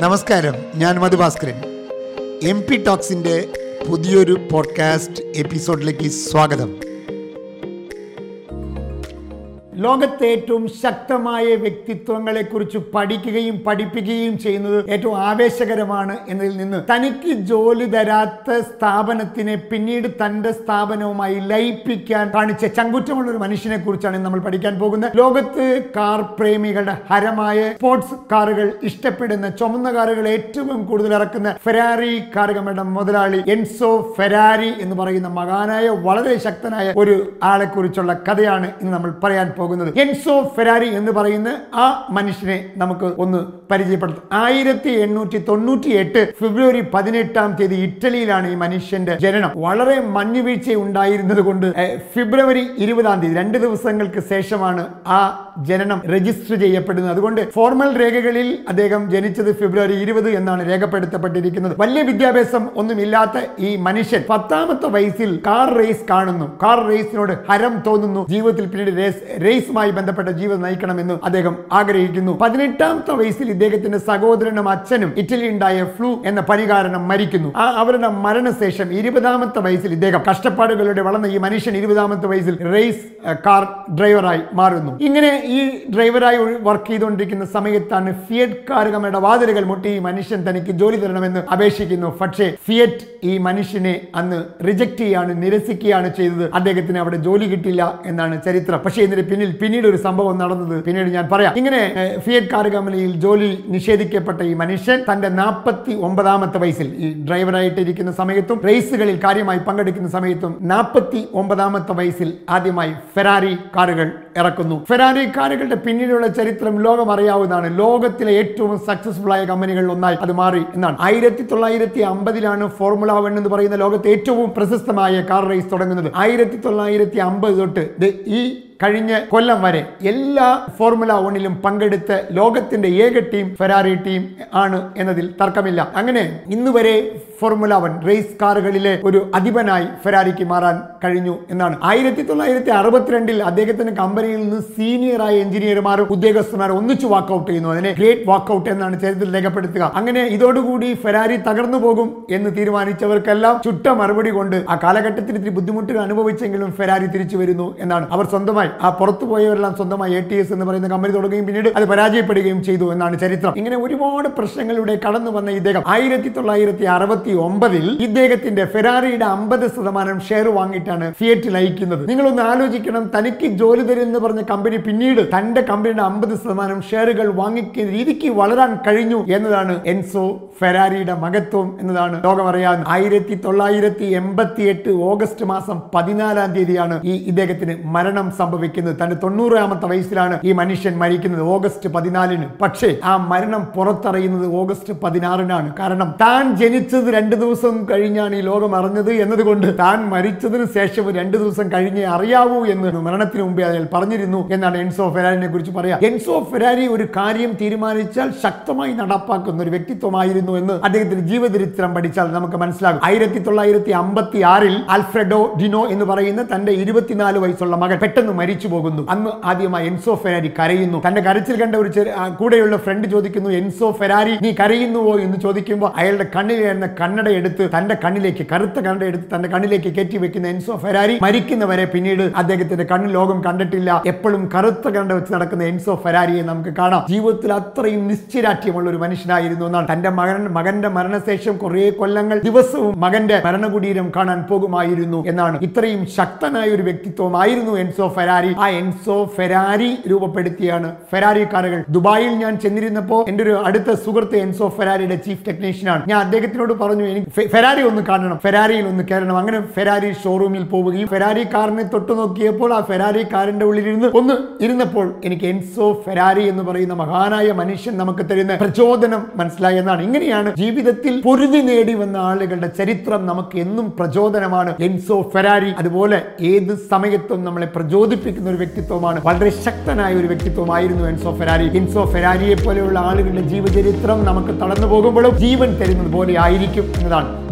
നമസ്കാരം ഞാൻ Madhu Bhaskaran M P ടോക്സിന്റെ പുതിയൊരു പോഡ്കാസ്റ്റ് എപ്പിസോഡിലേക്ക് സ്വാഗതം. ലോകത്തെ ഏറ്റവും ശക്തമായ വ്യക്തിത്വങ്ങളെക്കുറിച്ച് പഠിക്കുകയും പഠിപ്പിക്കുകയും ചെയ്യുന്നത് ഏറ്റവും ആവേശകരമാണ് എന്നതിൽ നിന്ന് തനിക്ക് ജോലി തരാത്ത സ്ഥാപനത്തിനെ പിന്നീട് തന്റെ സ്ഥാപനവുമായി ലയിപ്പിക്കാൻ കാണിച്ച ചങ്കുറ്റമുള്ള ഒരു മനുഷ്യനെ കുറിച്ചാണ് നമ്മൾ പഠിക്കാൻ പോകുന്നത്. ലോകത്ത് കാർ പ്രേമികളുടെ ഹരമായ സ്പോർട്സ് കാറുകൾ ഇഷ്ടപ്പെടുന്ന ചുമന്ന കാറുകൾ ഏറ്റവും കൂടുതൽ ഇറക്കുന്ന ഫെരാറി കാർ കമ്പനിയുടെ മുതലാളി എൻസോ ഫെരാരി എന്ന് പറയുന്ന മകാനായ വളരെ ശക്തനായ ഒരു ആളെക്കുറിച്ചുള്ള കഥയാണ് ഇന്ന് നമ്മൾ പറയാൻ പോകുന്നത്. എൻസോ ഫെരാരി എന്ന് പറയുന്ന ആ മനുഷ്യനെ നമുക്ക് ഒന്ന് പരിചയപ്പെടുത്താം. ആയിരത്തി എണ്ണൂറ്റി തൊണ്ണൂറ്റി എട്ട് ഫെബ്രുവരി പതിനെട്ടാം തീയതി ഇറ്റലിയിലാണ് ഈ മനുഷ്യന്റെ ജനനം. വളരെ മഞ്ഞുവീഴ്ച ഉണ്ടായിരുന്നത് കൊണ്ട് ഫെബ്രുവരി ഇരുപതാം തീയതി രണ്ട് ദിവസങ്ങൾക്ക് ശേഷമാണ് ആ ജനനം രജിസ്റ്റർ ചെയ്യപ്പെടുന്നത്. അതുകൊണ്ട് ഫോർമൽ രേഖകളിൽ അദ്ദേഹം ജനിച്ചത് ഫെബ്രുവരി ഇരുപത് എന്നാണ് രേഖപ്പെടുത്തപ്പെട്ടിരിക്കുന്നത്. വലിയ വിദ്യാഭ്യാസം ഒന്നുമില്ലാത്ത ഈ മനുഷ്യൻ പത്താമത്തെ വയസ്സിൽ കാർ റേസ് കാണുന്നു. കാർ റേസിനോട് ഹരം തോന്നുന്നു. ജീവിതത്തിൽ പിന്നീട് റേസ് റേസുമായി ബന്ധപ്പെട്ട ജീവിതം നയിക്കണമെന്ന് അദ്ദേഹം ആഗ്രഹിക്കുന്നു. പതിനെട്ടാമത്തെ വയസ്സിൽ ഇദ്ദേഹത്തിന്റെ സഹോദരനും അച്ഛനും ഇറ്റലി ഉണ്ടായ ഫ്ലൂ എന്ന പനി കാരണം മരിക്കുന്നു. ആ അവരുടെ മരണശേഷം ഇരുപതാമത്തെ വയസ്സിൽ ഇദ്ദേഹം കഷ്ടപ്പാടുകളുടെ വളർന്ന ഈ മനുഷ്യൻ ഇരുപതാമത്തെ വയസ്സിൽ റേസ് കാർ ഡ്രൈവറായി മാറുന്നു. ഇങ്ങനെ ഈ ഡ്രൈവറായി വർക്ക് ചെയ്തുകൊണ്ടിരിക്കുന്ന സമയത്താണ് ഫിയറ്റ് കാർ കമ്പനിയുടെ വാതിലുകൾ മുട്ടി ഈ മനുഷ്യൻ തനിക്ക് ജോലി തരണമെന്ന് അപേക്ഷിക്കുന്നു. പക്ഷേ ഫിയറ്റ് ഈ മനുഷ്യനെ അന്ന് റിജക്ട് ചെയ്യാണ് നിരസിക്കുകയാണ് ചെയ്തത്. അദ്ദേഹത്തിന് അവിടെ ജോലി കിട്ടില്ല എന്നാണ് ചരിത്രം. പക്ഷേ ഇതിന് പിന്നിൽ പിന്നീട് ഒരു സംഭവം നടന്നത് പിന്നീട് ഞാൻ പറയാം. ഇങ്ങനെ ഫിയറ്റ് കാർ ജോലി നിഷേധിക്കപ്പെട്ട ഈ മനുഷ്യൻ തന്റെ നാൽപ്പത്തി ഒമ്പതാമത്തെ വയസ്സിൽ ഈ ഡ്രൈവറായിട്ടിരിക്കുന്ന സമയത്തും റേസുകളിൽ കാര്യമായി പങ്കെടുക്കുന്ന സമയത്തും നാൽപ്പത്തി ഒമ്പതാമത്തെ വയസ്സിൽ ആദ്യമായി ഫെറാറി കാറുകൾ ഇറക്കുന്നു. ഫെറാറി കാറുകളുടെ പിന്നിലുള്ള ചരിത്രം ലോകം അറിയാവുന്നതാണ് ലോകത്തിലെ ഏറ്റവും സക്സസ്ഫുൾ ആയ കമ്പനികളിൽ ഒന്നായി അത് മാറി എന്നാണ്. ആയിരത്തി തൊള്ളായിരത്തി അമ്പതിലാണ് ഫോർമുല വൺ എന്ന് പറയുന്ന ലോകത്തെ ഏറ്റവും പ്രശസ്തമായ കാർ റേസ് തുടങ്ങുന്നത്. ആയിരത്തി തൊള്ളായിരത്തി അമ്പത് തൊട്ട് ഈ കഴിഞ്ഞ കൊല്ലം വരെ എല്ലാ ഫോർമുല വണ്ണിലും പങ്കെടുത്ത ലോകത്തിന്റെ ഏക ടീം ഫെറാറി ടീം ആണ് എന്നതിൽ തർക്കമില്ല. അങ്ങനെ ഇന്നുവരെ ഫോർമുല വൺ റേസ് കാറുകളിലെ ഒരു അധിപനായി ഫെരാരിക്ക് മാറാൻ കഴിഞ്ഞു എന്നാണ്. ആയിരത്തി തൊള്ളായിരത്തി അറുപത്തിരണ്ടിൽ അദ്ദേഹത്തിന്റെ കമ്പനിയിൽ നിന്ന് സീനിയറായ എഞ്ചിനീയർമാരും ഉദ്യോഗസ്ഥന്മാരും ഒന്നിച്ചു വാക്കൗട്ട് ചെയ്യുന്നു. അതിനെ ഗ്രേറ്റ് വാക്കൗട്ട് എന്നാണ് ചരിത്രത്തിൽ രേഖപ്പെടുത്തുക. അങ്ങനെ ഇതോടുകൂടി ഫെരാരി തകർന്നു പോകും എന്ന് തീരുമാനിച്ചവർക്കെല്ലാം ചുട്ട മറുപടി കൊണ്ട് ആ കാലഘട്ടത്തിൽ ഇത്തിരി ബുദ്ധിമുട്ടുകൾ അനുഭവിച്ചെങ്കിലും ഫെരാരി തിരിച്ചു വരുന്നു എന്നാണ്. അവർ സ്വന്തമായി ആ പുറത്തു പോയവരെല്ലാം സ്വന്തമായി എ ടി എസ് എന്ന് പറയുന്ന കമ്പനി തുടങ്ങുകയും പിന്നീട് അത് പരാജയപ്പെടുകയും ചെയ്തു എന്നാണ് ചരിത്രം. ഇങ്ങനെ ഒരുപാട് പ്രശ്നങ്ങളിലൂടെ കടന്നു വന്ന ഇദ്ദേഹം ആയിരത്തി തൊള്ളായിരത്തി അറുപത്തി ഒമ്പതിൽ ഇദ്ദേഹത്തിന്റെ ഫെരാറിയുടെ അമ്പത് ശതമാനം ഷെയർ വാങ്ങിയിട്ടാണ് ഫിയറ്റ് ലയിക്കുന്നത്. നിങ്ങളൊന്ന് ആലോചിക്കണം തനിക്ക് ജോലി തരുമെന്ന് പറഞ്ഞ കമ്പനി പിന്നീട് തന്റെ കമ്പനിയുടെ അമ്പത് ശതമാനം ഷെയറുകൾ വാങ്ങിക്കുന്ന രീതിക്ക് വളരാൻ കഴിഞ്ഞു എന്നതാണ് എൻസോ ഫെരാരിയുടെ മഹത്വം എന്നതാണ് ലോകം അറിയാൻ ആയിരത്തി തൊള്ളായിരത്തി എൺപത്തി എട്ട് ഓഗസ്റ്റ് മാസം പതിനാലാം തീയതിയാണ് ഈ ഇദ്ദേഹത്തിന് മരണം സംഭവിക്കുന്നത്. തന്റെ തൊണ്ണൂറാമത്തെ വയസ്സിലാണ് ഈ മനുഷ്യൻ മരിക്കുന്നത് ഓഗസ്റ്റ് പതിനാലിന്. പക്ഷേ ആ മരണം പുറത്തറിയുന്നത് ഓഗസ്റ്റ് പതിനാറിനാണ്. കാരണം താൻ ജനിച്ചത് രണ്ട് ദിവസം കഴിഞ്ഞാണ് ഈ ലോകം അറിഞ്ഞത് എന്നതുകൊണ്ട് താൻ മരിച്ചതിന് ശേഷം രണ്ട് ദിവസം കഴിഞ്ഞേ അറിയാവൂ എന്ന് മരണത്തിന് മുമ്പേ അയാൾ പറഞ്ഞിരുന്നു എന്നാണ് എൻസോ ഫെരാരിനെ കുറിച്ച് പറയാം. എൻസോ ഫെരാരി ഒരു കാര്യം തീരുമാനിച്ചാൽ ശക്തമായി നടപ്പാക്കുന്ന ഒരു വ്യക്തിത്വമായിരുന്നു എന്ന് അദ്ദേഹത്തിന്റെ ജീവചരിത്രം പഠിച്ചാൽ നമുക്ക് മനസ്സിലാകും. ആയിരത്തി തൊള്ളായിരത്തി അമ്പത്തി ആറിൽ ആൽഫ്രെഡോ ഡിനോ എന്ന് പറയുന്ന തന്റെ ഇരുപത്തിനാല് വയസ്സുള്ള മകൻ പെട്ടെന്ന് മരിച്ചു പോകുന്നു. അന്ന് ആദ്യമായി എൻസോ ഫെരാരി കരയുന്നു. തന്റെ കരച്ചിൽ കണ്ട ഒരു കൂടെയുള്ള ഫ്രണ്ട് ചോദിക്കുന്നു എൻസോ ഫെരാരി നീ കരയുന്നുവോ? എന്ന് ചോദിക്കുമ്പോൾ അയാളുടെ കണ്ണിലായിരുന്ന കണ്ണട എടുത്ത് തന്റെ കണ്ണിലേക്ക് കറുത്ത കണ്ണട എടുത്ത് തന്റെ കണ്ണിലേക്ക് കയറ്റി വെക്കുന്ന എൻസോ ഫെരാരി മരിക്കുന്നവരെ പിന്നീട് അദ്ദേഹത്തിന്റെ കണ്ണിൽ ലോകം കണ്ടിട്ടില്ല. എപ്പോഴും കറുത്ത കണ്ണട വെച്ച് നടക്കുന്ന എൻസോ ഫെരാരിയെ നമുക്ക് കാണാം. ജീവിതത്തിൽ അത്രയും നിശ്ചയരാഷ്ട്യമുള്ള ഒരു മനുഷ്യനായിരുന്നു എന്നാണ്. തന്റെ മകൻ മകന്റെ മരണശേഷം കുറെ കൊല്ലങ്ങൾ ദിവസവും മകന്റെ മരണകുടീരം കാണാൻ പോകുമായിരുന്നു എന്നാണ്. ഇത്രയും ശക്തനായ ഒരു വ്യക്തിത്വമായിരുന്നു എൻസോ ഫെരാരി. ആ എൻസോ ഫെരാരി രൂപപ്പെടുത്തിയാണ്. ഫെരാരി കാറുകൾ. ദുബായിൽ ഞാൻ ചെന്നിരുന്നപ്പോൾ എന്റെ ഒരു അടുത്ത സുഹൃത്ത് എൻസോ ഫെരാരിയുടെ ചീഫ് ടെക്നീഷ്യനാണ് ഞാൻ അദ്ദേഹത്തിനോട് പറഞ്ഞു എനിക്ക് ഫെരാരി ഒന്ന് കാണണം. ഫെരാരിയിൽ ഒന്ന് കയറണം. അങ്ങനെ ഫെരാരി ഷോറൂമിൽ പോവുകയും ഫെരാരി കാറിനെ തൊട്ടു നോക്കിയപ്പോൾ ആ ഫെരാരി കാറിന്റെ ഉള്ളിലിരുന്ന് ഒന്ന് ഇരുന്നപ്പോൾ എനിക്ക് എൻസോ ഫെരാരി എന്ന് പറയുന്ന മഹാനായ മനുഷ്യൻ നമുക്ക് തരുന്ന പ്രചോദനം മനസ്സിലായി എന്നാണ്. ഇങ്ങനെയാണ് ജീവിതത്തിൽ പൊരുതി നേടി വന്ന ആളുകളുടെ ചരിത്രം നമുക്ക് എന്നും പ്രചോദനമാണ്. എൻസോ ഫെരാരി അതുപോലെ ഏത് സമയത്തും നമ്മളെ പ്രചോദിപ്പിക്കുന്ന ഒരു വ്യക്തിത്വമാണ്. വളരെ ശക്തനായ ഒരു വ്യക്തിത്വമായിരുന്നു എൻസോ ഫെരാരി. എൻസോ ഫെരാരിയെ പോലെയുള്ള ആളുകളുടെ ജീവചരിത്രം നമുക്ക് തളർന്നു പോകുമ്പോഴും ജീവൻ തരുന്നത് പോലെ ആയിരിക്കും എന്നതാണ്.